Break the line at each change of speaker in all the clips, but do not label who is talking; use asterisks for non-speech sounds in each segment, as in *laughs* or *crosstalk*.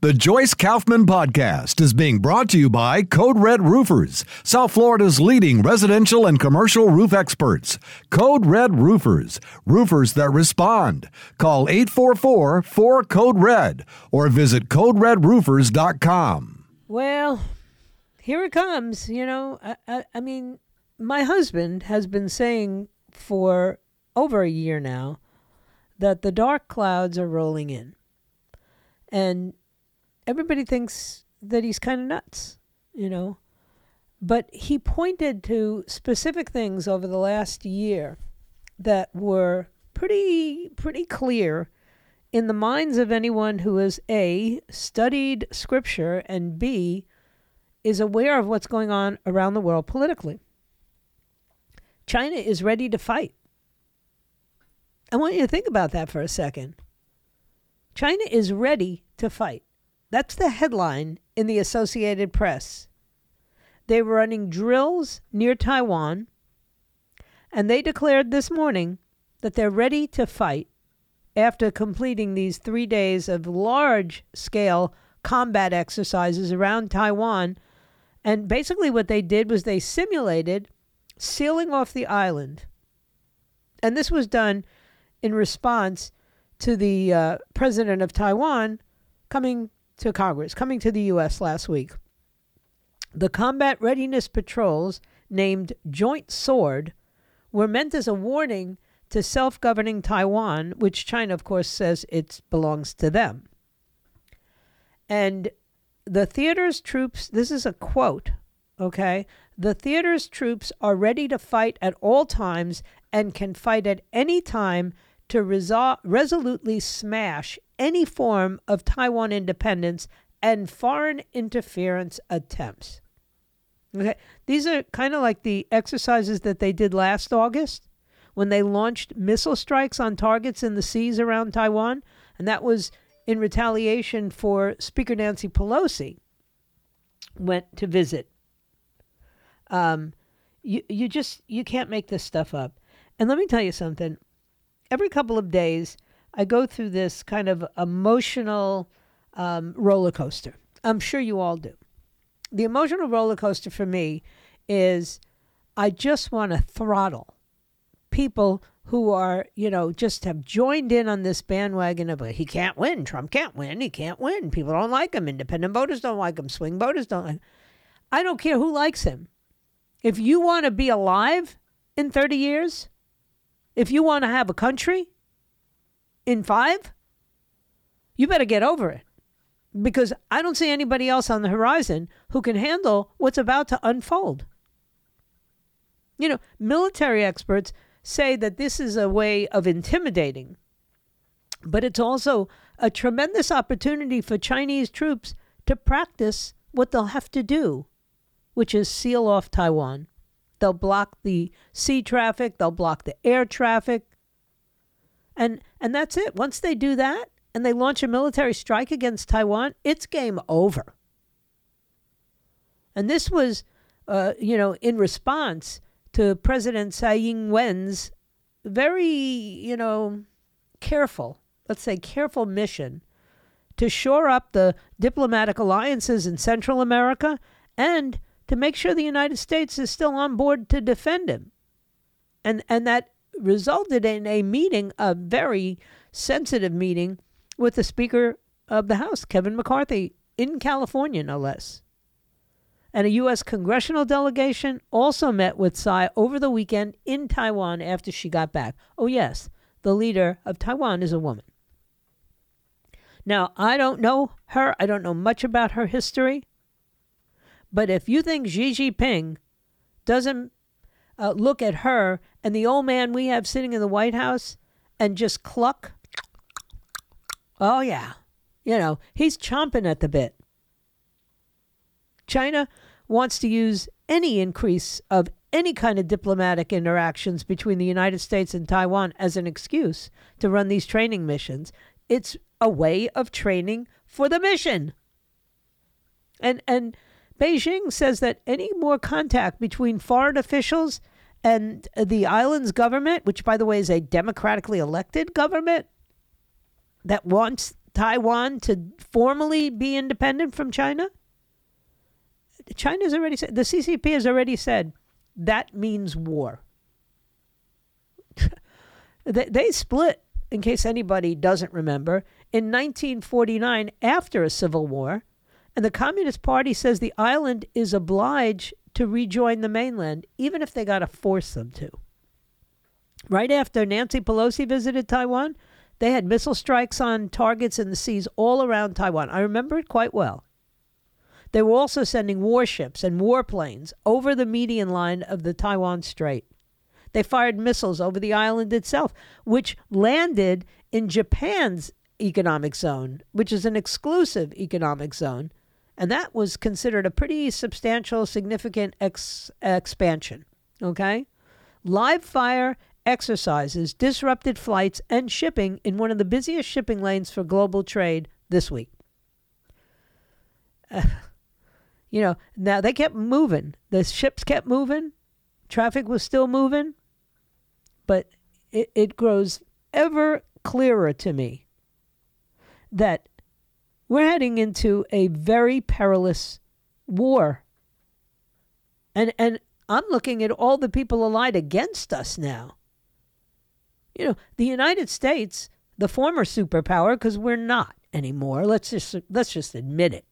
The Joyce Kaufman Podcast is being brought to you by Code Red Roofers, South Florida's leading residential and commercial roof experts. Code Red Roofers, roofers that respond. Call 844 4 Code Red or visit CodeRedRoofers.com.
Well, here it comes. You know, I, I, I mean, my husband has been saying for over a year now that the dark clouds are rolling in. And everybody thinks that he's kind of nuts, you know. But he pointed to specific things over the last year that were pretty pretty clear in the minds of anyone who has a studied scripture and b is aware of what's going on around the world politically. China is ready to fight. I want you to think about that for a second. China is ready to fight. That's the headline in the Associated Press. They were running drills near Taiwan, and they declared this morning that they're ready to fight after completing these three days of large scale combat exercises around Taiwan. And basically, what they did was they simulated sealing off the island. And this was done in response to the uh, president of Taiwan coming to Congress, coming to the U.S. last week. The combat readiness patrols, named Joint Sword, were meant as a warning to self governing Taiwan, which China, of course, says it belongs to them. And the theater's troops, this is a quote, okay? The theater's troops are ready to fight at all times and can fight at any time to resol- resolutely smash any form of Taiwan independence and foreign interference attempts. Okay, these are kind of like the exercises that they did last August when they launched missile strikes on targets in the seas around Taiwan, and that was in retaliation for Speaker Nancy Pelosi went to visit. Um, you you just you can't make this stuff up. And let me tell you something. Every couple of days, I go through this kind of emotional um, roller coaster. I'm sure you all do. The emotional roller coaster for me is I just want to throttle people who are, you know, just have joined in on this bandwagon of he can't win, Trump can't win, he can't win. People don't like him, independent voters don't like him, swing voters don't like him. I don't care who likes him. If you want to be alive in 30 years, if you want to have a country, in five, you better get over it. Because I don't see anybody else on the horizon who can handle what's about to unfold. You know, military experts say that this is a way of intimidating, but it's also a tremendous opportunity for Chinese troops to practice what they'll have to do, which is seal off Taiwan. They'll block the sea traffic, they'll block the air traffic, and and that's it. Once they do that and they launch a military strike against Taiwan, it's game over. And this was, uh, you know, in response to President Tsai Ing-wen's very, you know, careful, let's say careful mission to shore up the diplomatic alliances in Central America and to make sure the United States is still on board to defend him. And and that resulted in a meeting, a very sensitive meeting, with the Speaker of the House, Kevin McCarthy, in California, no less. And a U.S. congressional delegation also met with Tsai over the weekend in Taiwan after she got back. Oh, yes, the leader of Taiwan is a woman. Now, I don't know her, I don't know much about her history, but if you think Xi Jinping doesn't uh, look at her and the old man we have sitting in the White House and just cluck. Oh, yeah. You know, he's chomping at the bit. China wants to use any increase of any kind of diplomatic interactions between the United States and Taiwan as an excuse to run these training missions. It's a way of training for the mission. And and Beijing says that any more contact between foreign officials and the island's government, which by the way is a democratically elected government that wants Taiwan to formally be independent from China, China's already said the CCP has already said that means war. *laughs* they, they split, in case anybody doesn't remember, in 1949 after a civil war, and the Communist Party says the island is obliged to rejoin the mainland, even if they got to force them to. Right after Nancy Pelosi visited Taiwan, they had missile strikes on targets in the seas all around Taiwan. I remember it quite well. They were also sending warships and warplanes over the median line of the Taiwan Strait. They fired missiles over the island itself, which landed in Japan's economic zone, which is an exclusive economic zone. And that was considered a pretty substantial, significant ex- expansion. Okay? Live fire exercises disrupted flights and shipping in one of the busiest shipping lanes for global trade this week. Uh, you know, now they kept moving. The ships kept moving. Traffic was still moving. But it, it grows ever clearer to me that we're heading into a very perilous war. And and I'm looking at all the people allied against us now. You know, the United States, the former superpower, because we're not anymore. Let's just let's just admit it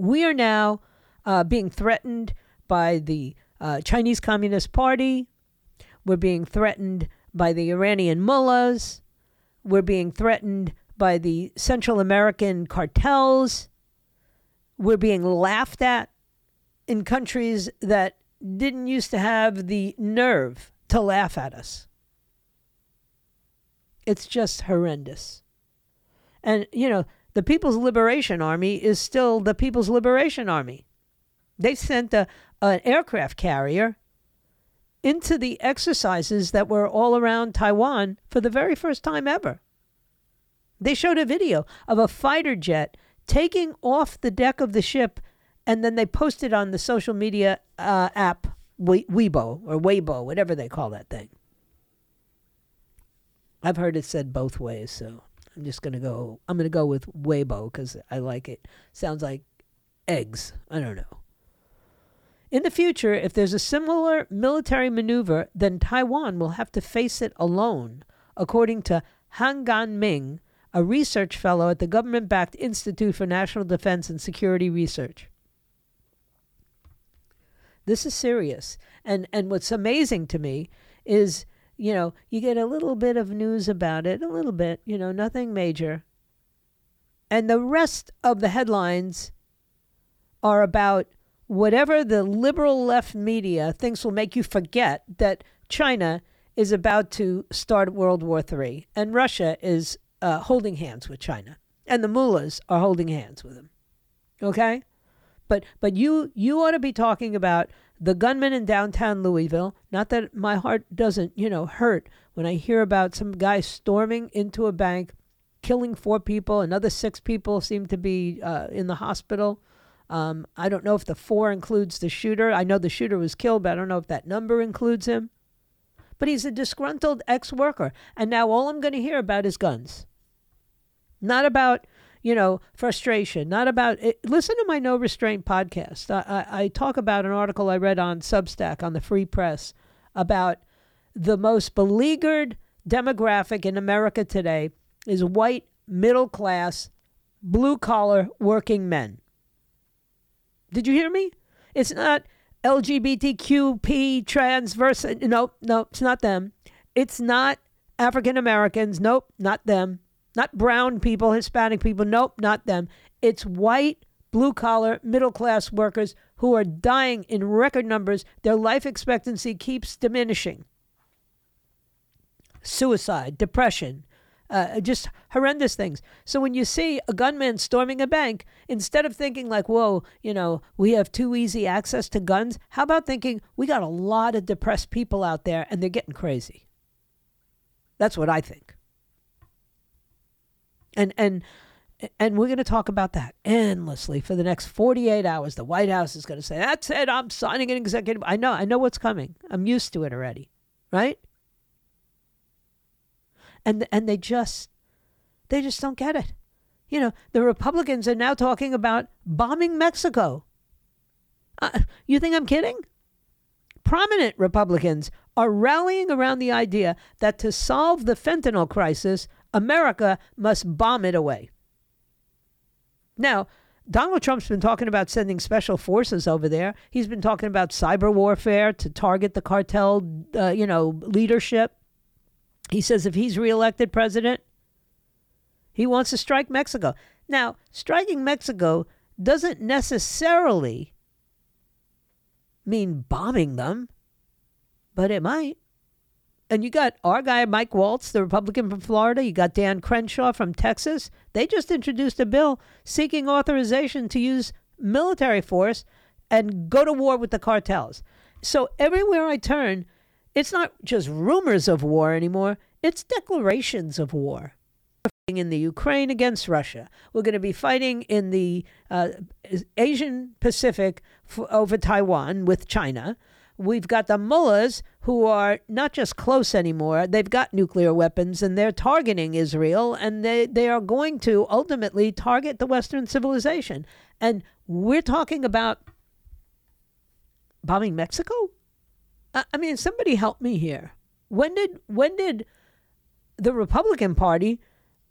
we are now uh, being threatened by the uh, Chinese Communist Party. We're being threatened by the Iranian mullahs. We're being threatened by the Central American cartels. We're being laughed at in countries that didn't used to have the nerve to laugh at us. It's just horrendous. And, you know, the People's Liberation Army is still the People's Liberation Army. They sent a, an aircraft carrier into the exercises that were all around Taiwan for the very first time ever. They showed a video of a fighter jet taking off the deck of the ship, and then they posted on the social media uh, app Weibo or Weibo, whatever they call that thing. I've heard it said both ways, so I'm just gonna go. I'm gonna go with Weibo because I like it. Sounds like eggs. I don't know. In the future, if there's a similar military maneuver, then Taiwan will have to face it alone, according to Han Gan-ming, a research fellow at the government backed Institute for National Defense and Security Research. This is serious. And, and what's amazing to me is you know, you get a little bit of news about it, a little bit, you know, nothing major. And the rest of the headlines are about whatever the liberal left media thinks will make you forget that China is about to start World War III and Russia is uh, holding hands with China and the mullahs are holding hands with them. Okay? But but you you ought to be talking about the gunman in downtown Louisville. Not that my heart doesn't, you know, hurt when I hear about some guy storming into a bank, killing four people. Another six people seem to be uh, in the hospital. Um, I don't know if the four includes the shooter. I know the shooter was killed, but I don't know if that number includes him. But he's a disgruntled ex worker. And now all I'm going to hear about is guns. Not about you know, frustration, not about it. Listen to my No Restraint podcast. I, I, I talk about an article I read on Substack on the Free Press about the most beleaguered demographic in America today is white, middle class, blue collar working men. Did you hear me? It's not LGBTQP, transverse. Nope, nope, it's not them. It's not African Americans. Nope, not them. Not brown people, Hispanic people. Nope, not them. It's white, blue collar, middle class workers who are dying in record numbers. Their life expectancy keeps diminishing. Suicide, depression, uh, just horrendous things. So when you see a gunman storming a bank, instead of thinking like, "Whoa, you know, we have too easy access to guns," how about thinking we got a lot of depressed people out there and they're getting crazy? That's what I think. And and and we're going to talk about that endlessly for the next 48 hours. The White House is going to say, "That's it. I'm signing an executive." I know. I know what's coming. I'm used to it already, right? and and they just they just don't get it. You know, the Republicans are now talking about bombing Mexico. Uh, you think I'm kidding? Prominent Republicans are rallying around the idea that to solve the fentanyl crisis, America must bomb it away. Now, Donald Trump's been talking about sending special forces over there. He's been talking about cyber warfare to target the cartel, uh, you know, leadership. He says if he's reelected president, he wants to strike Mexico. Now, striking Mexico doesn't necessarily mean bombing them, but it might. And you got our guy, Mike Waltz, the Republican from Florida. You got Dan Crenshaw from Texas. They just introduced a bill seeking authorization to use military force and go to war with the cartels. So everywhere I turn, it's not just rumors of war anymore, it's declarations of war. We're fighting in the Ukraine against Russia. We're going to be fighting in the uh, Asian Pacific over Taiwan with China. We've got the mullahs who are not just close anymore, they've got nuclear weapons and they're targeting Israel and they, they are going to ultimately target the Western civilization. And we're talking about bombing Mexico? I mean, somebody help me here. When did when did the Republican Party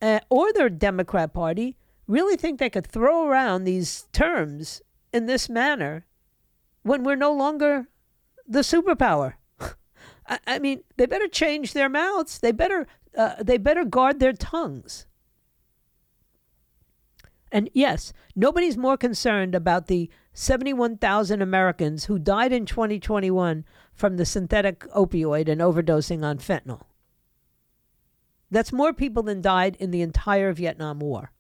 uh, or the Democrat Party really think they could throw around these terms in this manner when we're no longer the superpower? *laughs* I, I, mean, they better change their mouths. They better uh, they better guard their tongues. And yes, nobody's more concerned about the 71,000 Americans who died in 2021 from the synthetic opioid and overdosing on fentanyl. That's more people than died in the entire Vietnam War.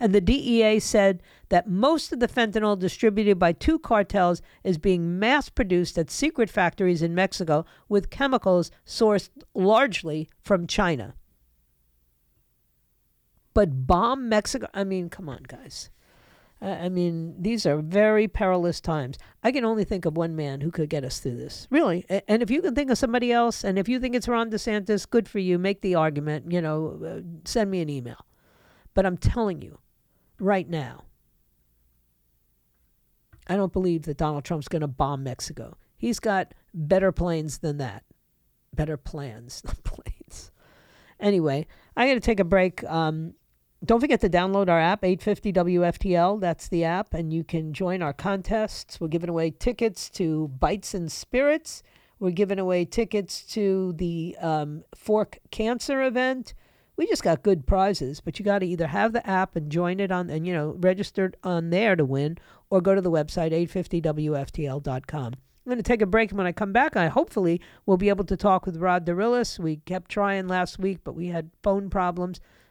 And the DEA said that most of the fentanyl distributed by two cartels is being mass produced at secret factories in Mexico with chemicals sourced largely from China. But bomb Mexico? I mean, come on, guys. I mean, these are very perilous times. I can only think of one man who could get us through this. Really. And if you can think of somebody else, and if you think it's Ron DeSantis, good for you. Make the argument. You know, uh, send me an email. But I'm telling you, right now, I don't believe that Donald Trump's going to bomb Mexico. He's got better planes than that. Better plans, *laughs* not planes. Anyway, I got to take a break. Um, don't forget to download our app, 850 WFTL. That's the app, and you can join our contests. We're giving away tickets to Bites and Spirits. We're giving away tickets to the um, Fork Cancer event. We just got good prizes, but you got to either have the app and join it on, and you know, registered on there to win, or go to the website 850WFTL.com. I'm going to take a break. And when I come back, I hopefully will be able to talk with Rod Dorillas. We kept trying last week, but we had phone problems.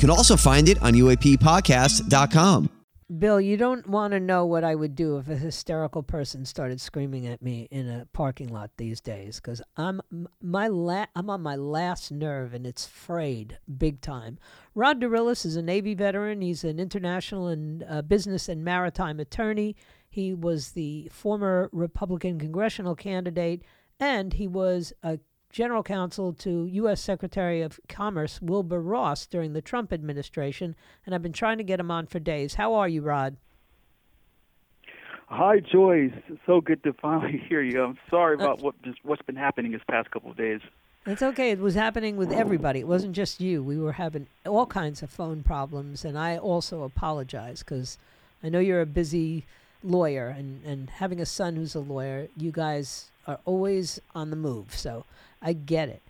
can also find it on UAPpodcast.com.
Bill, you don't want to know what I would do if a hysterical person started screaming at me in a parking lot these days because I'm my la- I'm on my last nerve and it's frayed big time. Rod Dorillas is a Navy veteran. He's an international and uh, business and maritime attorney. He was the former Republican congressional candidate and he was a general counsel to U.S. Secretary of Commerce Wilbur Ross during the Trump administration, and I've been trying to get him on for days. How are you, Rod?
Hi, Joyce. So good to finally *laughs* hear you. I'm sorry uh, about what just what's been happening this past couple of days.
It's okay. It was happening with everybody. It wasn't just you. We were having all kinds of phone problems, and I also apologize because I know you're a busy lawyer, and, and having a son who's a lawyer, you guys are always on the move. So I get it.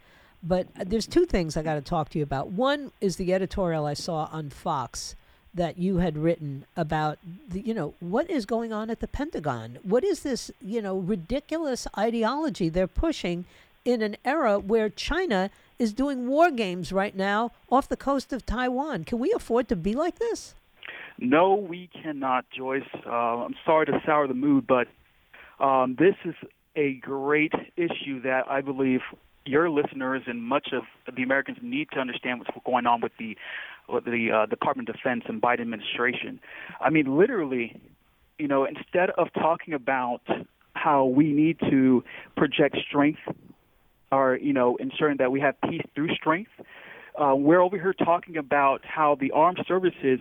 But uh, there's two things I got to talk to you about. One is the editorial I saw on Fox that you had written about the, you know what is going on at the Pentagon. What is this you know ridiculous ideology they're pushing in an era where China is doing war games right now off the coast of Taiwan? Can we afford to be like this?
No, we cannot, Joyce. Uh, I'm sorry to sour the mood, but um, this is a great issue that I believe your listeners and much of the Americans need to understand what's going on with the the uh, Department of Defense and Biden administration. I mean, literally, you know, instead of talking about how we need to project strength or you know ensuring that we have peace through strength, uh, we're over here talking about how the armed services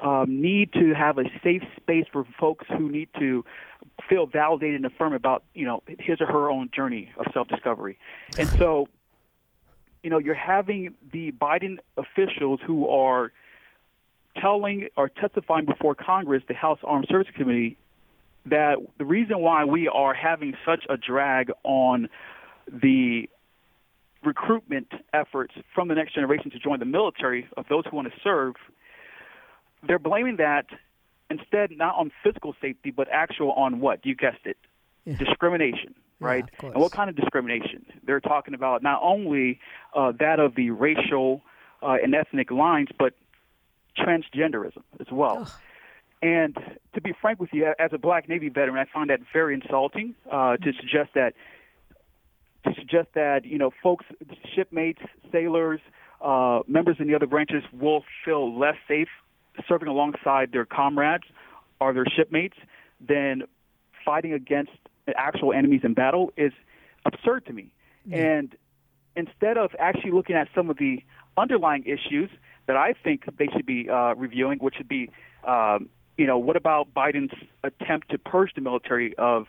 um, need to have a safe space for folks who need to feel validated and affirmed about you know his or her own journey of self-discovery, and so you know you're having the Biden officials who are telling or testifying before Congress, the House Armed Services Committee, that the reason why we are having such a drag on the recruitment efforts from the next generation to join the military of those who want to serve, they're blaming that instead not on physical safety, but actual on what? You guessed it, yeah. discrimination, right?
Yeah,
and what kind of discrimination? They're talking about not only uh, that of the racial uh, and ethnic lines, but transgenderism as well. And to be frank with you, as a black Navy veteran, I find that very insulting uh, to suggest that to suggest that you know folks, shipmates, sailors, uh, members in the other branches will feel less safe serving alongside their comrades or their shipmates than fighting against actual enemies in battle is absurd to me. And instead of actually looking at some of the underlying issues that I think they should be uh, reviewing, which would be, um, you know, what about Biden's attempt to purge the military of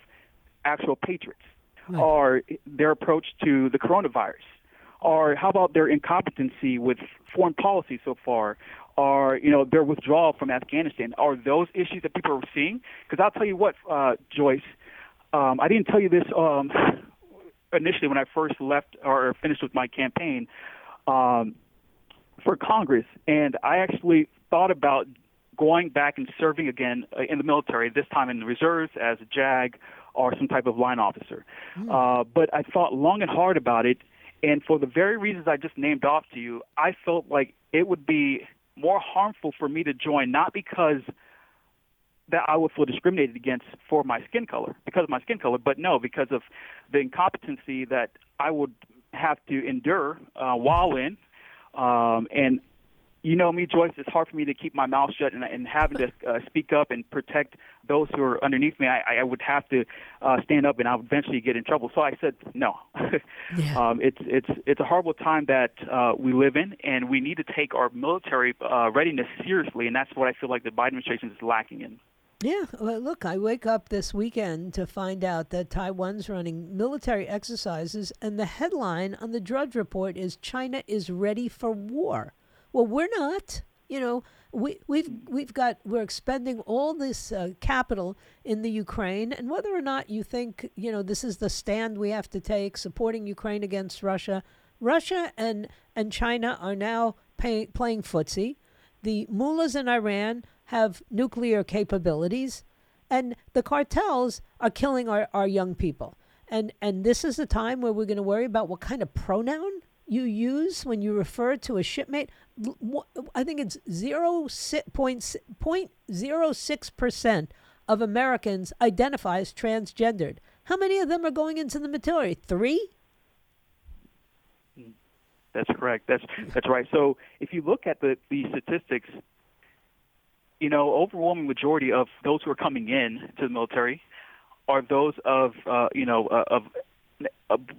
actual patriots, right. or their approach to the coronavirus, or how about their incompetency with foreign policy so far, are you know their withdrawal from Afghanistan are those issues that people are seeing? Because I'll tell you what, uh, Joyce, um, I didn't tell you this um, initially when I first left or finished with my campaign um, for Congress, and I actually thought about going back and serving again uh, in the military. This time in the reserves as a JAG or some type of line officer. Mm. Uh, but I thought long and hard about it, and for the very reasons I just named off to you, I felt like it would be more harmful for me to join, not because that I would feel discriminated against for my skin color, because of my skin color, but no, because of the incompetency that I would have to endure uh, while in. Um, and you know me, Joyce. It's hard for me to keep my mouth shut and, and having to uh, speak up and protect those who are underneath me. I, I would have to uh, stand up, and I would eventually get in trouble. So I said no. *laughs*
yeah.
um, it's it's it's a horrible time that uh, we live in, and we need to take our military uh, readiness seriously, and that's what I feel like the Biden administration is lacking in.
Yeah, well, look, I wake up this weekend to find out that Taiwan's running military exercises, and the headline on the Drudge Report is China is ready for war. Well, we're not. You know, we, we've we've got we're expending all this uh, capital in the Ukraine, and whether or not you think you know this is the stand we have to take, supporting Ukraine against Russia, Russia and and China are now pay, playing footsie. The mullahs in Iran have nuclear capabilities, and the cartels are killing our, our young people. And and this is the time where we're going to worry about what kind of pronoun you use when you refer to a shipmate, I think it's zero point point zero six percent of Americans identify as transgendered. How many of them are going into the military? Three.
That's correct. That's that's right. So if you look at the the statistics, you know, overwhelming majority of those who are coming in to the military are those of uh, you know uh, of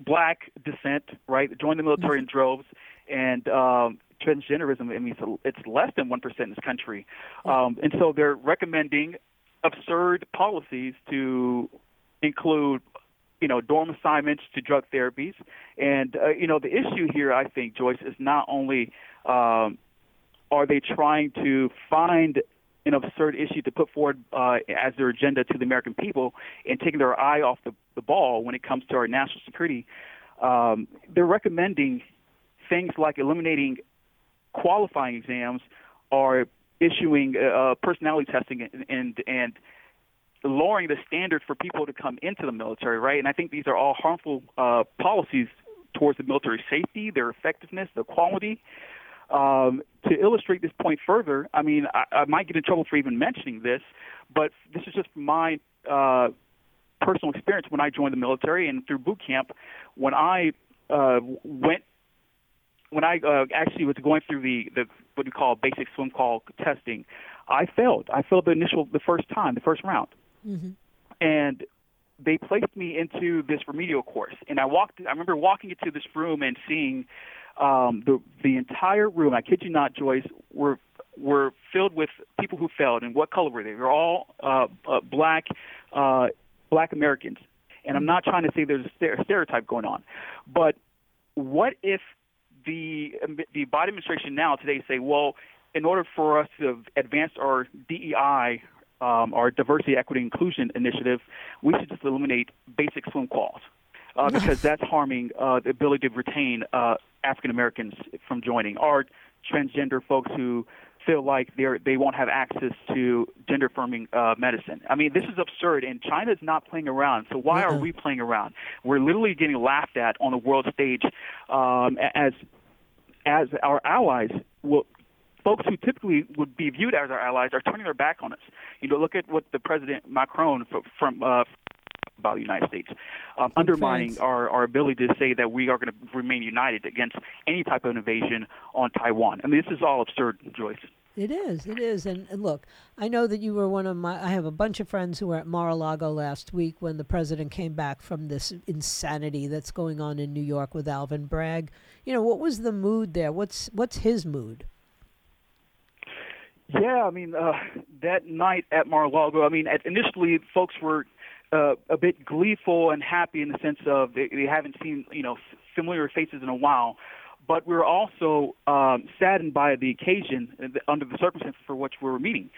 black descent, right? Join the military in droves, and um, transgenderism. I mean, it's, it's less than one percent in this country, um, and so they're recommending absurd policies to include you know, dorm assignments to drug therapies. And, uh, you know, the issue here, I think, Joyce, is not only um, are they trying to find an absurd issue to put forward uh, as their agenda to the American people and taking their eye off the, the ball when it comes to our national security. Um, they're recommending things like eliminating qualifying exams or issuing uh, personality testing and, and and lowering the standard for people to come into the military, right? And I think these are all harmful uh, policies towards the military safety, their effectiveness, the quality. Um, to illustrate this point further, I mean, I, I might get in trouble for even mentioning this, but this is just my uh, personal experience when I joined the military and through boot camp. When I uh, went, when I uh, actually was going through the, the what we call basic swim call testing, I failed. I failed the initial, the first time, the first round, mm-hmm. and they placed me into this remedial course. And I walked. I remember walking into this room and seeing um, the the entire room. I kid you not, Joyce, were were filled with people who failed. And what color were they? They were all uh, uh, black, uh, black Americans. And I'm not trying to say there's a stereotype going on, but what if the the Biden administration now today say, well, in order for us to advance our DEI, um, our diversity, equity, inclusion initiative, we should just eliminate basic swim calls. Uh, because that's harming uh, the ability to retain uh, African Americans from joining, or transgender folks who feel like they're they won't have access to gender affirming uh, medicine. I mean, this is absurd, and China is not playing around. So why are we playing around? We're literally getting laughed at on the world stage um, as as our allies. Will, folks who typically would be viewed as our allies are turning their back on us. You know, look at what the President Macron from uh, about the United States, um, undermining our, our ability to say that we are going to remain united against any type of invasion on Taiwan. I mean, this is all absurd, Joyce.
It is. It is. And, and, look, I know that you were one of my. I have a bunch of friends who were at Mar-a-Lago last week when the president came back from this insanity that's going on in New York with Alvin Bragg. You know, what was the mood there? What's what's his mood?
Yeah, I mean, uh, that night at Mar-a-Lago, I mean, at, initially folks were uh, a bit gleeful and happy in the sense of they, they haven't seen you know familiar faces in a while but we are also um, saddened by the occasion under the circumstances for which we were meeting.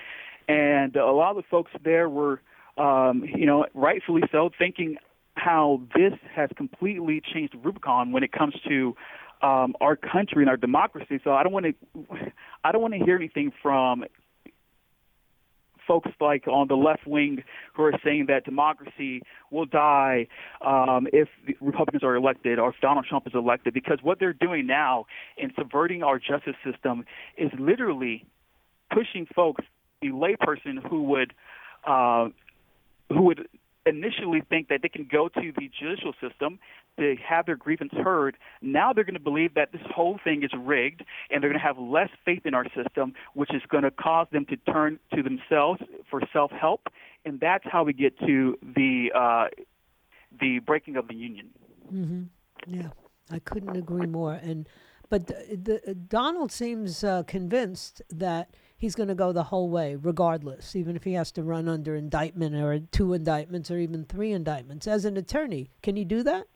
And a lot of the folks there were, um, you know, rightfully so, thinking how this has completely changed Rubicon when it comes to um, our country and our democracy. So I don't want to, I don't want to hear anything from folks like on the left wing who are saying that democracy will die um, if Republicans are elected or if Donald Trump is elected, because what they're doing now in subverting our justice system is literally pushing folks, the layperson who would uh, who would initially think that they can go to the judicial system to have their grievance heard. Now they're going to believe that this whole thing is rigged, and they're going to have less faith in our system, which is going to cause them to turn to themselves for self-help, and that's how we get to the uh, the breaking of the union.
Mm-hmm. Yeah, I couldn't agree more. And but the, the, Donald seems uh, convinced that he's going to go the whole way, regardless, even if he has to run under indictment or two indictments or even three indictments. As an attorney, can he do that?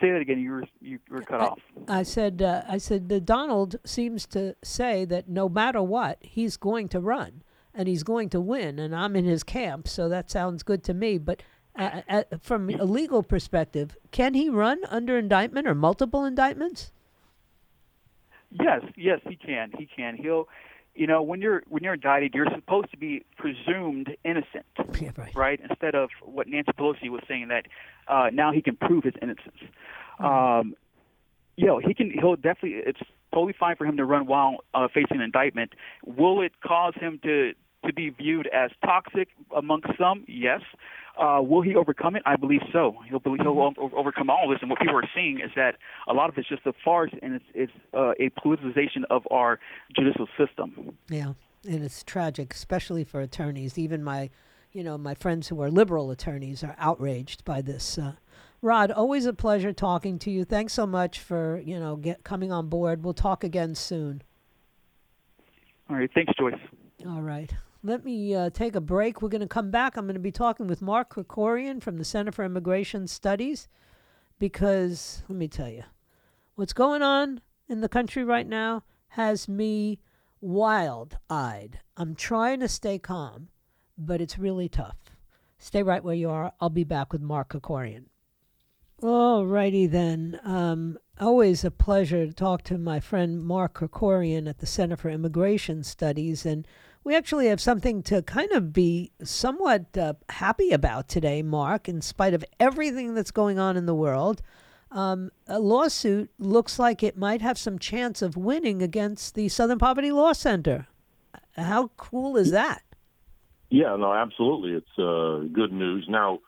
Say that again. You were you were cut
I,
off.
I said uh, I said uh, Donald seems to say that no matter what, he's going to run and he's going to win, and I'm in his camp, so that sounds good to me. But uh, uh from a legal perspective, can he run under indictment or multiple indictments?
Yes, yes, he can. He can. He'll you know when you're when you're indicted you're supposed to be presumed innocent *laughs*
yeah, right.
right? Instead of what nancy pelosi was saying that uh now he can prove his innocence. Mm-hmm. um you know he can he'll definitely it's totally fine for him to run while uh, facing an indictment. Will it cause him to to be viewed as toxic amongst some? Yes uh, will he overcome it? I believe so. He'll he'll overcome all of this. And what people are seeing is that a lot of it's just a farce, and it's it's uh, a politicization of our judicial system.
Yeah, and it's tragic, especially for attorneys. Even my, you know, my friends who are liberal attorneys are outraged by this. Uh, Rod, always a pleasure talking to you. Thanks so much for you know get coming on board. We'll talk again soon.
All right. Thanks, Joyce.
All right. Let me uh, take a break. We're going to come back. I'm going to be talking with Mark Krikorian from the Center for Immigration Studies because, let me tell you, what's going on in the country right now has me wild eyed. I'm trying to stay calm, but it's really tough. Stay right where you are. I'll be back with Mark Krikorian. All righty then. Um, always a pleasure to talk to my friend Mark Krikorian at the Center for Immigration Studies. And we actually have something to kind of be somewhat uh, happy about today, Mark, in spite of everything that's going on in the world. Um, a lawsuit looks like it might have some chance of winning against the Southern Poverty Law Center. How cool is that?
Yeah, no, absolutely. It's uh, good news. Now,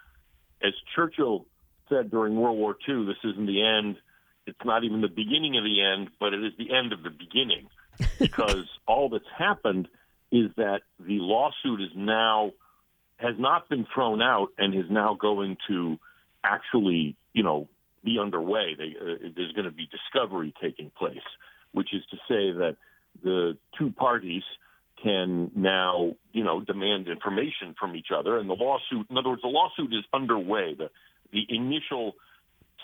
as Churchill said during World War II, this isn't the end. It's not even the beginning of the end, but it is the end of the beginning *laughs* because all that's happened is that the lawsuit is now has not been thrown out and is now going to actually, you know, be underway. They, uh, there's going to be discovery taking place, which is to say that the two parties can now, you know, demand information from each other. And the lawsuit, in other words, the lawsuit is underway. The the initial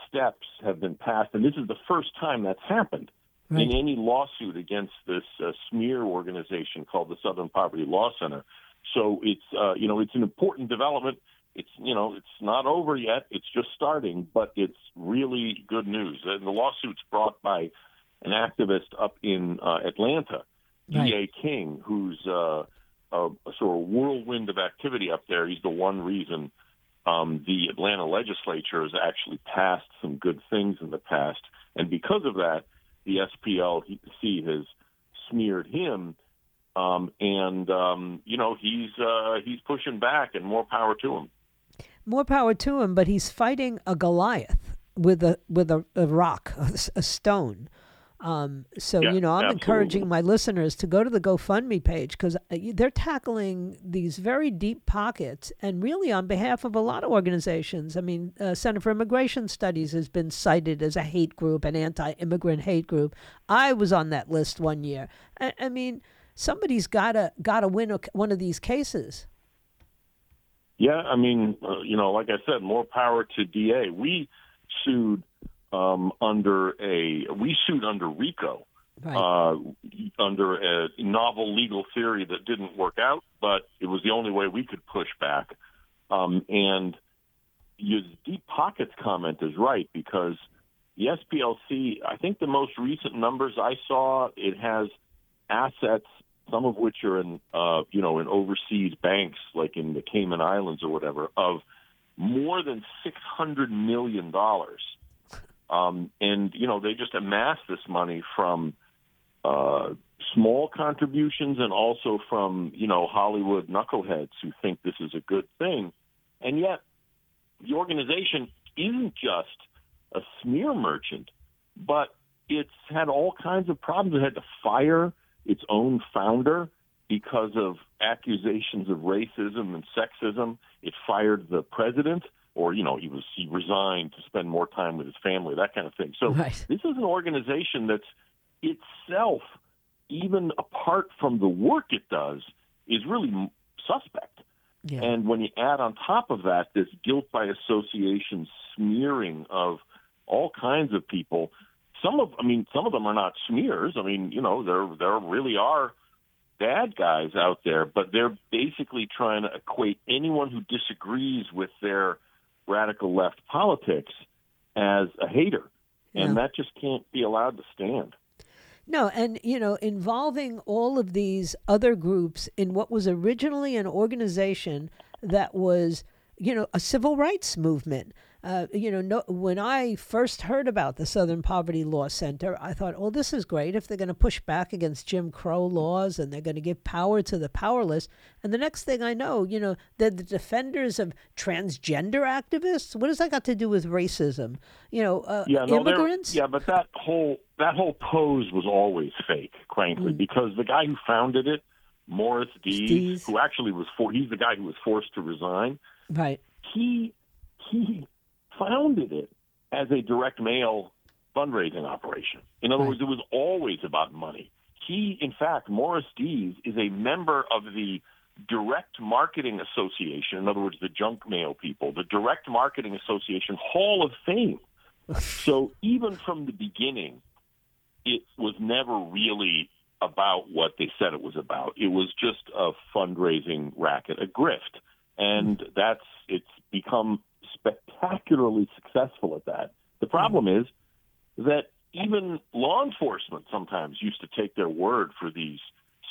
steps have been passed, and this is the first time that's happened right. in any lawsuit against this uh, smear organization called the Southern Poverty Law Center. So it's uh, you know it's an important development. It's you know it's not over yet. It's just starting, but it's really good news. And the lawsuit's brought by an activist up in uh, Atlanta, right. D.A. King, who's uh, a, a sort of whirlwind of activity up there. He's the one reason um, the Atlanta legislature has actually passed some good things in the past, and because of that, the SPLC has smeared him, um, and um, you know he's uh, he's pushing back, and more power to him.
More power to him, but he's fighting a Goliath with a with a, a rock, a, a stone. Um, so yeah, you know, I'm absolutely. encouraging my listeners to go to the GoFundMe page because uh, they're tackling these very deep pockets, and really on behalf of a lot of organizations. I mean, uh, Center for Immigration Studies has been cited as a hate group, an anti-immigrant hate group. I was on that list one year. I, I mean, somebody's gotta gotta win one of these cases.
Yeah, I mean, uh, you know, like I said, more power to DA. We sued um, under a we sued under RICO right. uh, under a novel legal theory that didn't work out, but it was the only way we could push back. Um, and your deep pockets comment is right because the SPLC, I think the most recent numbers I saw, it has assets, some of which are in, uh, you know, in overseas banks, like in the Cayman Islands or whatever, of more than six hundred million dollars. Um, and, you know, they just amass this money from uh, small contributions and also from, you know, Hollywood knuckleheads who think this is a good thing. And yet, the organization isn't just a smear merchant, but it's had all kinds of problems. It had to fire its own founder because of accusations of racism and sexism. It fired the president or you know he was he resigned to spend more time with his family, that kind of thing. So right. this is an organization that's itself, even apart from the work it does, is really suspect. Yeah. And when you add on top of that this guilt by association smearing of all kinds of people, some of I mean some of them are not smears. I mean you know there there really are bad guys out there, but they're basically trying to equate anyone who disagrees with their radical left politics as a hater. And that just can't be allowed to stand.
No, and you know, involving all of these other groups in what was originally an organization that was, you know, a civil rights movement. Uh, you know, no, when I first heard about the Southern Poverty Law Center, I thought, oh, this is great if they're going to push back against Jim Crow laws and they're going to give power to the powerless. And the next thing I know, you know, they're the defenders of transgender activists. What does that got to do with racism? You know, uh, yeah, no, immigrants.
Yeah, but that whole that whole pose was always fake, frankly, mm. because the guy who founded it, Morris Dees, who actually was for, he's the guy who was forced to resign.
Right.
He he founded it as a direct mail fundraising operation. In other right. words, it was always about money. He, in fact, Morris Dees is a member of the Direct Marketing Association, in other words, the junk mail people, the Direct Marketing Association Hall of Fame. *laughs* so even from the beginning, it was never really about what they said it was about. It was just a fundraising racket, a grift. And hmm. that's it's become spectacularly successful at that. The problem is that even law enforcement sometimes used to take their word for these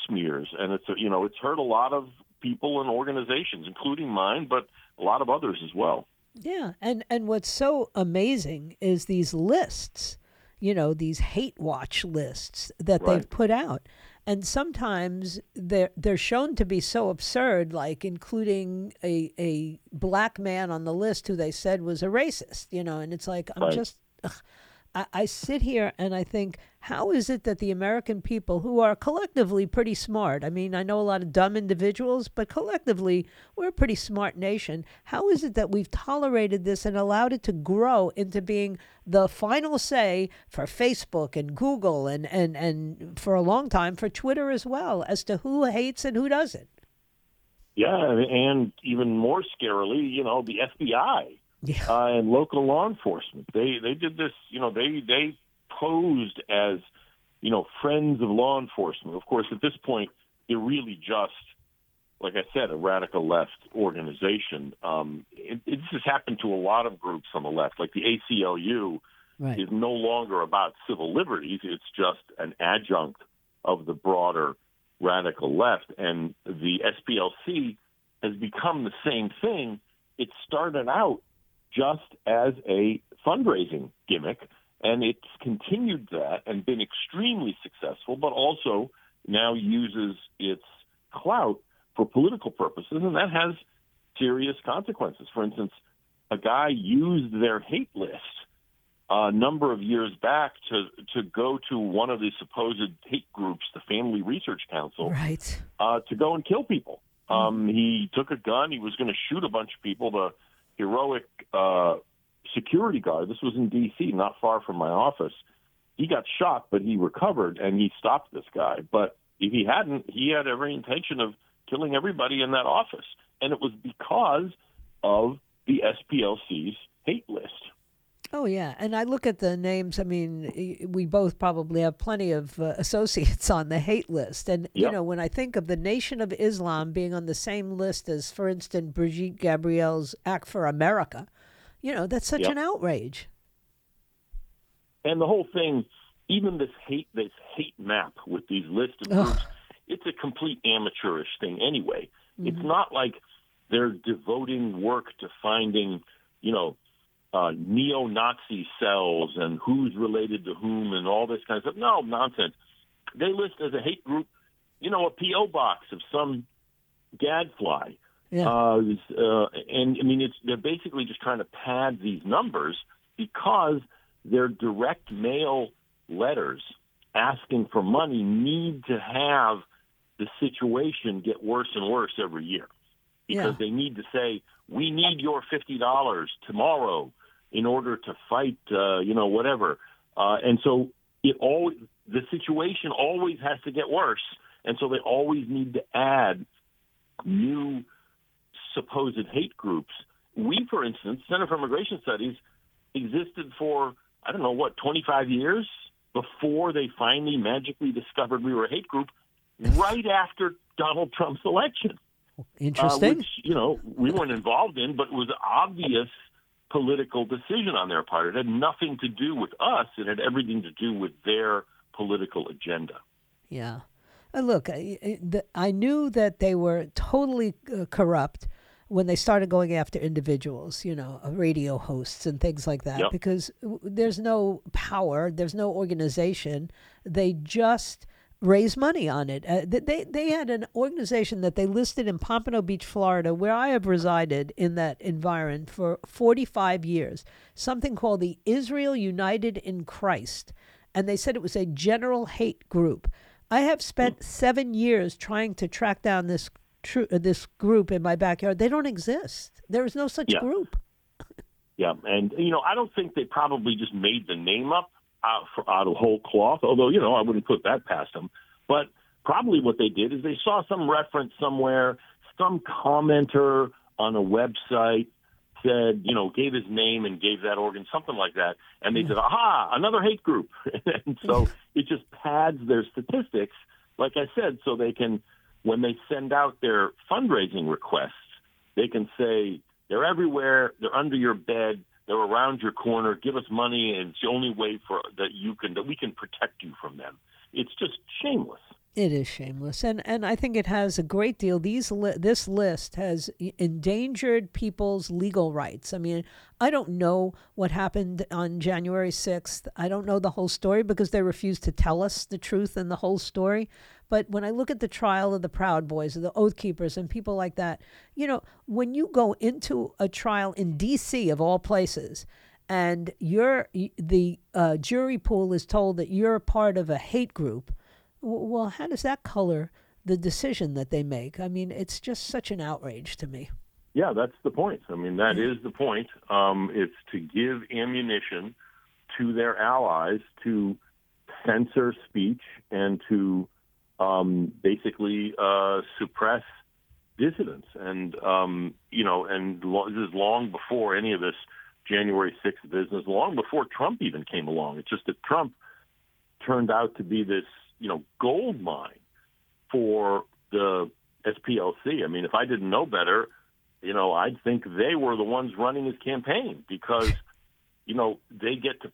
smears, and it's you know it's hurt a lot of people and organizations, including mine, but a lot of others as well.
Yeah, and and what's so amazing is these lists, you know, these hate watch lists that right. they've put out. And sometimes they're they're shown to be so absurd, like including a a black man on the list who they said was a racist, you know, and it's like I'm right. just ugh, I, I sit here and I think, how is it that the American people, who are collectively pretty smart, I mean, I know a lot of dumb individuals, but collectively, we're a pretty smart nation. How is it that we've tolerated this and allowed it to grow into being the final say for Facebook and Google and, and, and for a long time for Twitter as well as to who hates and who doesn't?
Yeah, and even more scarily, you know, the FBI yeah. uh, and local law enforcement. They they did this. You know, they they posed as you know friends of law enforcement. Of course, at this point, they're really just like I said, a radical left organization. Um, it, it, this has happened to a lot of groups on the left, like the ACLU. Right. Is no longer about civil liberties. It's just an adjunct of the broader radical left. And the SPLC has become the same thing. It started out just as a fundraising gimmick. And it's continued that and been extremely successful, but also now uses its clout for political purposes, and that has serious consequences. For instance, a guy used their hate list a number of years back to to go to one of the supposed hate groups, the Family Research Council,
right,
uh, to go and kill people. Mm-hmm. Um, he took a gun. He was going to shoot a bunch of people. The heroic uh, security guard. This was in D.C., not far from my office. He got shot, but he recovered and he stopped this guy. But if he hadn't, he had every intention of killing everybody in that office. And it was because of the SPLC's hate list.
Oh yeah, and I look at the names. I mean, we both probably have plenty of uh, associates on the hate list, and yep. you know, when I think of the Nation of Islam being on the same list as, for instance, Brigitte Gabriel's Act for America, you know, that's such yep. an outrage.
And the whole thing, even this hate, this hate map with these lists of groups, it's a complete amateurish thing anyway. Mm-hmm. It's not like they're devoting work to finding, you know uh, neo-Nazi cells and who's related to whom and all this kind of stuff. No nonsense. They list as a hate group, you know, a PO box of some gadfly. Yeah. Uh, uh, and I mean, it's they're basically just trying to pad these numbers because their direct mail letters asking for money need to have the situation get worse and worse every year because yeah. they need to say we need your fifty dollars tomorrow in order to fight, uh, you know, whatever. Uh, and so it all the situation always has to get worse, and so they always need to add new supposed hate groups. We, for instance, Center for Immigration Studies existed for I don't know what 25 years before they finally magically discovered we were a hate group right after Donald Trump's election.
Interesting.
Uh, which, you know, we weren't involved in, but it was obvious political decision on their part. It had nothing to do with us. It had everything to do with their political agenda.
Yeah. Uh, look, I, I knew that they were totally uh, corrupt when they started going after individuals, you know, uh, radio hosts and things like that, yep. because there's no power, there's no organization. They just raise money on it. Uh, they they had an organization that they listed in Pompano Beach, Florida, where I have resided in that environment for 45 years. Something called the Israel United in Christ, and they said it was a general hate group. I have spent seven years trying to track down this tr- uh, this group in my backyard. They don't exist. There is no such
yeah.
group. *laughs*
yeah, and you know, I don't think they probably just made the name up out, for, out of whole cloth. Although you know, I wouldn't put that past them. But probably what they did is they saw some reference somewhere some commenter on a website said, you know, gave his name and gave that organ, something like that, and they said, "Aha, another hate group," *laughs* and so it just pads their statistics, like I said, so they can, when they send out their fundraising requests, they can say they're everywhere, they're under your bed, they're around your corner. Give us money, and it's the only way for that you can that we can protect you from them. It's just shameless.
It is shameless, and and I think it has a great deal. These li- this list has endangered people's legal rights. I mean, I don't know what happened on January sixth. I don't know the whole story because they refused to tell us the truth and the whole story. But when I look at the trial of the Proud Boys, or the Oath Keepers, and people like that, you know, when you go into a trial in D.C. of all places, and you're the uh, jury pool is told that you're part of a hate group well, how does that color the decision that they make? I mean, it's just such an outrage to me.
Yeah, that's the point. I mean, that is the point. Um, it's to give ammunition to their allies to censor speech and to um, basically uh, suppress dissidents. And um, you know, and lo- this is long before any of this January 6th business, long before Trump even came along. It's just that Trump turned out to be this you know gold mine for the SPLC. I mean, if I didn't know better, you know, I'd think they were the ones running his campaign because *laughs* you know they get to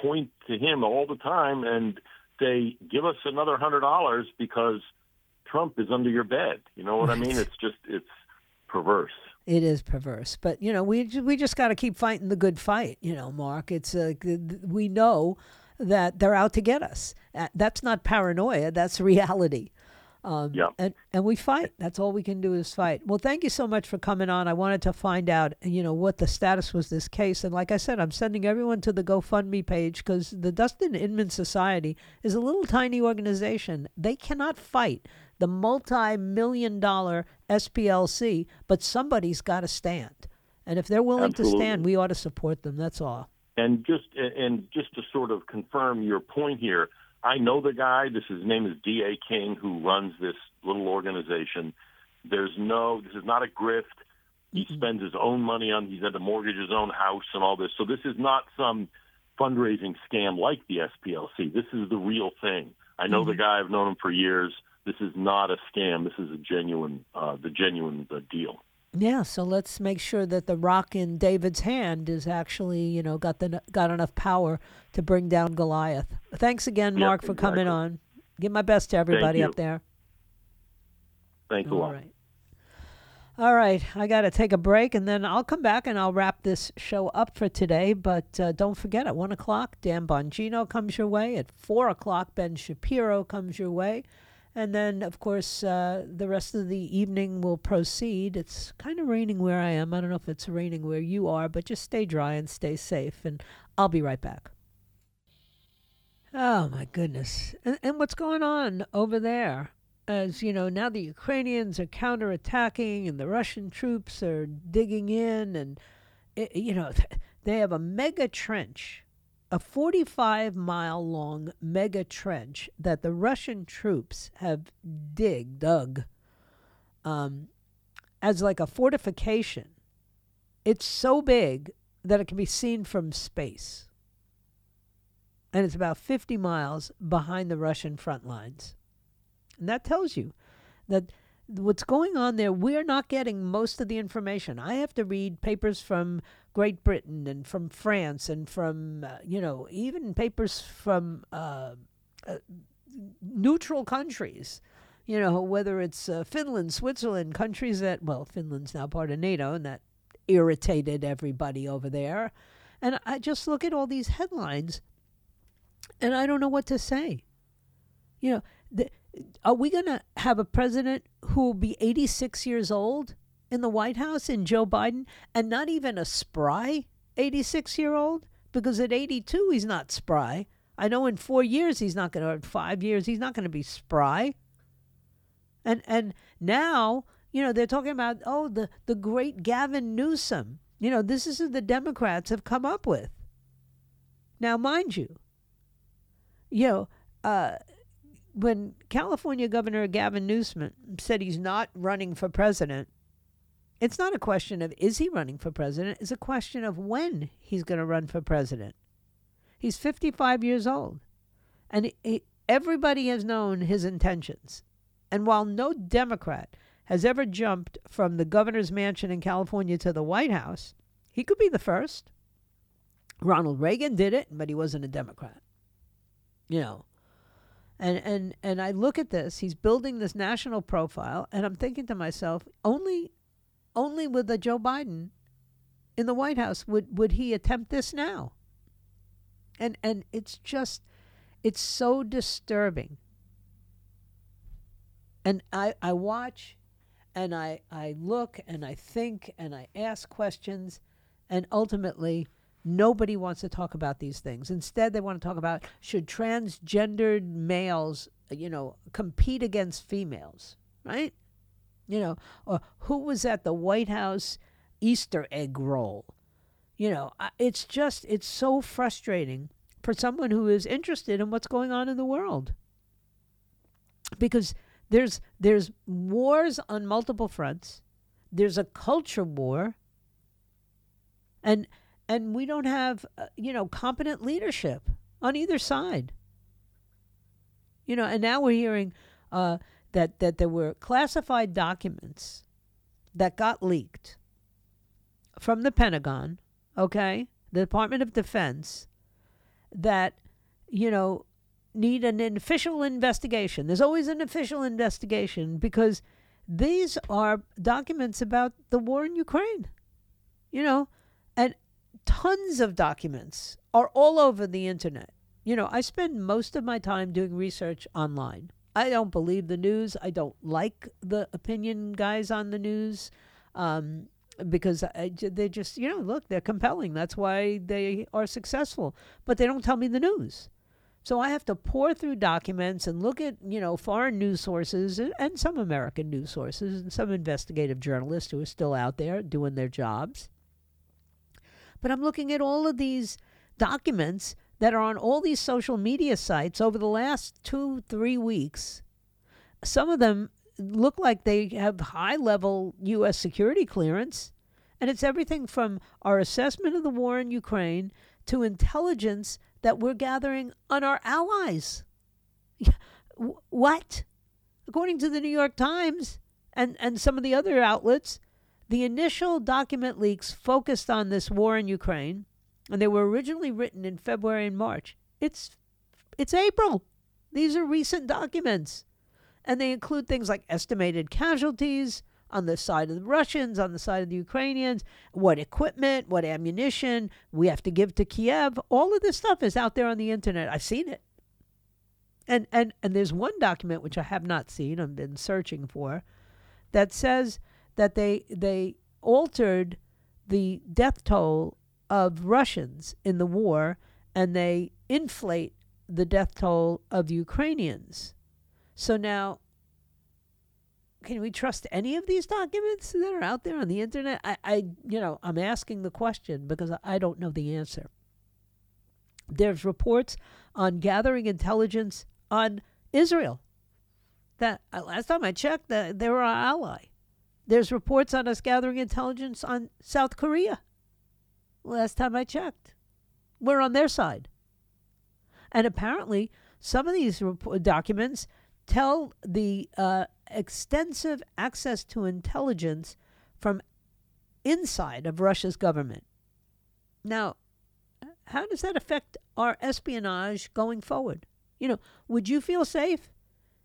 point to him all the time and say, "Give us another hundred dollars because Trump is under your bed." You know what I mean? It's just it's perverse.
It is perverse, but you know we we just got to keep fighting the good fight. You know, Mark. It's uh, we know that they're out to get us. Uh, that's not paranoia, that's *laughs* reality. Um,
yeah.
and, and we fight. That's all we can do is fight. Well, thank you so much for coming on. I wanted to find out, you know, what the status was this case. And like I said, I'm sending everyone to the GoFundMe page because the Dustin Inman Society is a little tiny organization. They cannot fight the multi-million dollar SPLC, but somebody's got to stand. And if they're willing
Absolutely.
to stand, we ought to support them. That's all.
And just and just to sort of confirm your point here, I know the guy. This his name is D. A. King, who runs this little organization. There's no. This is not a grift. He mm-hmm. spends his own money on. He's had to mortgage his own house and all this. So this is not some fundraising scam like the SPLC. This is the real thing. I know mm-hmm. the guy. I've known him for years. This is not a scam. This is a genuine, uh, the genuine uh, deal.
Yeah, so let's make sure that the rock in David's hand is actually, you know, got the got enough power to bring down Goliath. Thanks again, Mark, for
exactly.
coming on. Give my best to everybody up there.
Thank you
All. Right. All right, I got to take a break, and then I'll come back and I'll wrap this show up for today. But uh, don't forget, at one o'clock, Dan Bongino comes your way. At four o'clock, Ben Shapiro comes your way. And then, of course, uh, the rest of the evening will proceed. It's kind of raining where I am. I don't know if it's raining where you are, but just stay dry and stay safe. And I'll be right back. Oh, my goodness. And, and what's going on over there? As you know, now the Ukrainians are counterattacking and the Russian troops are digging in, and, it, you know, *laughs* they have a mega trench a 45 mile long mega trench that the Russian troops have dig dug um, as like a fortification. It's so big that it can be seen from space. And it's about 50 miles behind the Russian front lines. And that tells you that what's going on there, we're not getting most of the information. I have to read papers from Great Britain and from France and from, uh, you know, even papers from uh, uh, neutral countries. You know, whether it's uh, Finland, Switzerland, countries that, well, Finland's now part of NATO, and that irritated everybody over there. And I just look at all these headlines and I don't know what to say. You know, the, are we going to have a president who will be 86 years old in the White House in Joe Biden and not even a spry 86 year old? Because at 82, he's not spry. I know in four years he's not going to, or five years, he's not going to be spry. And, and now, you know, they're talking about, oh, the, the great Gavin Newsom. You know, this is who the Democrats have come up with. Now, mind you, you know, uh, when California Governor Gavin Newsom said he's not running for president, it's not a question of is he running for president, it's a question of when he's going to run for president. He's 55 years old. And he, everybody has known his intentions. And while no Democrat has ever jumped from the governor's mansion in California to the White House, he could be the first. Ronald Reagan did it, but he wasn't a Democrat. You know. And and and I look at this, he's building this national profile, and I'm thinking to myself, only only with a Joe Biden in the White House would, would he attempt this now. And and it's just it's so disturbing. And I, I watch and I, I look and I think and I ask questions and ultimately nobody wants to talk about these things. Instead they want to talk about should transgendered males, you know, compete against females, right? You know, or who was at the White House Easter egg roll? You know, it's just it's so frustrating for someone who is interested in what's going on in the world. Because there's there's wars on multiple fronts. There's a culture war. And and we don't have uh, you know competent leadership on either side. You know, and now we're hearing uh, that that there were classified documents that got leaked from the Pentagon, okay, the Department of Defense, that, you know, need an official investigation. There's always an official investigation because these are documents about the war in Ukraine. You know, tons of documents are all over the internet. You know, I spend most of my time doing research online. I don't believe the news. I don't like the opinion guys on the news. Um, because they just, you know, look, they're compelling. That's why they are successful. But they don't tell me the news. So I have to pour through documents and look at, you know, foreign news sources and some American news sources and some investigative journalists who are still out there doing their jobs. But I'm looking at all of these documents that are on all these social media sites over the last two, three weeks. Some of them look like they have high level U.S. security clearance. And it's everything from our assessment of the war in Ukraine to intelligence that we're gathering on our allies. *laughs* What? According to the New York Times and, and some of the other outlets, the initial document leaks focused on this war in Ukraine, and they were originally written in February and March. It's it's April. These are recent documents and they include things like estimated casualties on the side of the Russians, on the side of the Ukrainians, what equipment, what ammunition we have to give to Kiev. All of this stuff is out there on the internet. I've seen it. And and and there's one document which I have not seen, I've been searching for, that says that they they altered the death toll of Russians in the war and they inflate the death toll of Ukrainians. So now, can we trust any of these documents that are out there on the internet? I, I you know, I'm asking the question because I don't know the answer. There's reports on gathering intelligence on Israel. That uh, last time I checked, that they were our ally. There's reports on us gathering intelligence on South Korea. Last time I checked, we're on their side. And apparently, some of these documents tell the uh, extensive access to intelligence from inside of Russia's government. Now, how does that affect our espionage going forward? You know, would you feel safe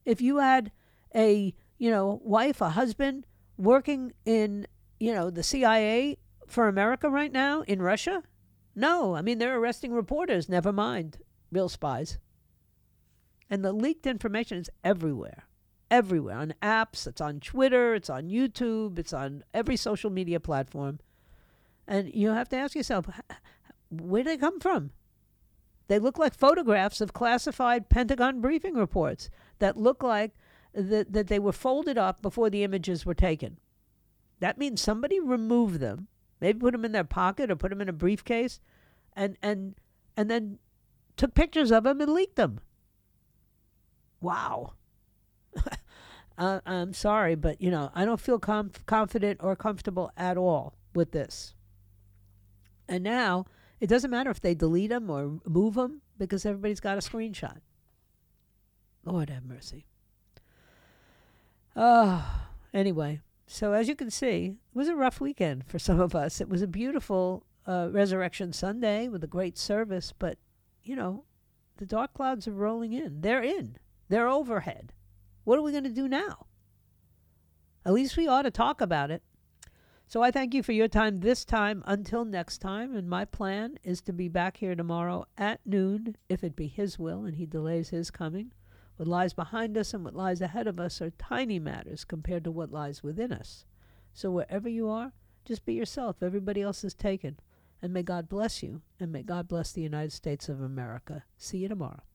if you had a, you know, wife, a husband working in, you know, the CIA for America right now in Russia? No, I mean, they're arresting reporters, never mind real spies. And the leaked information is everywhere. Everywhere. On apps, it's on Twitter, it's on YouTube, it's on every social media platform. And you have to ask yourself, where did they come from? They look like photographs of classified Pentagon briefing reports that look like that, that they were folded up before the images were taken. That means somebody removed them, maybe put them in their pocket or put them in a briefcase, and and and then took pictures of them and leaked them. Wow. *laughs* uh, I'm sorry, but you know, I don't feel conf- confident or comfortable at all with this. And now it doesn't matter if they delete them or move them because everybody's got a screenshot. Lord have mercy. Oh, *sighs* anyway, so as you can see, it was a rough weekend for some of us. It was a beautiful uh, Resurrection Sunday with a great service, but you know, the dark clouds are rolling in. They're in. They're overhead. What are we going to do now? At least we ought to talk about it. So I thank you for your time this time until next time. And my plan is to be back here tomorrow at noon, if it be His will and He delays His coming. What lies behind us and what lies ahead of us are tiny matters compared to what lies within us. So wherever you are, just be yourself. Everybody else is taken. And may God bless you, and may God bless the United States of America. See you tomorrow.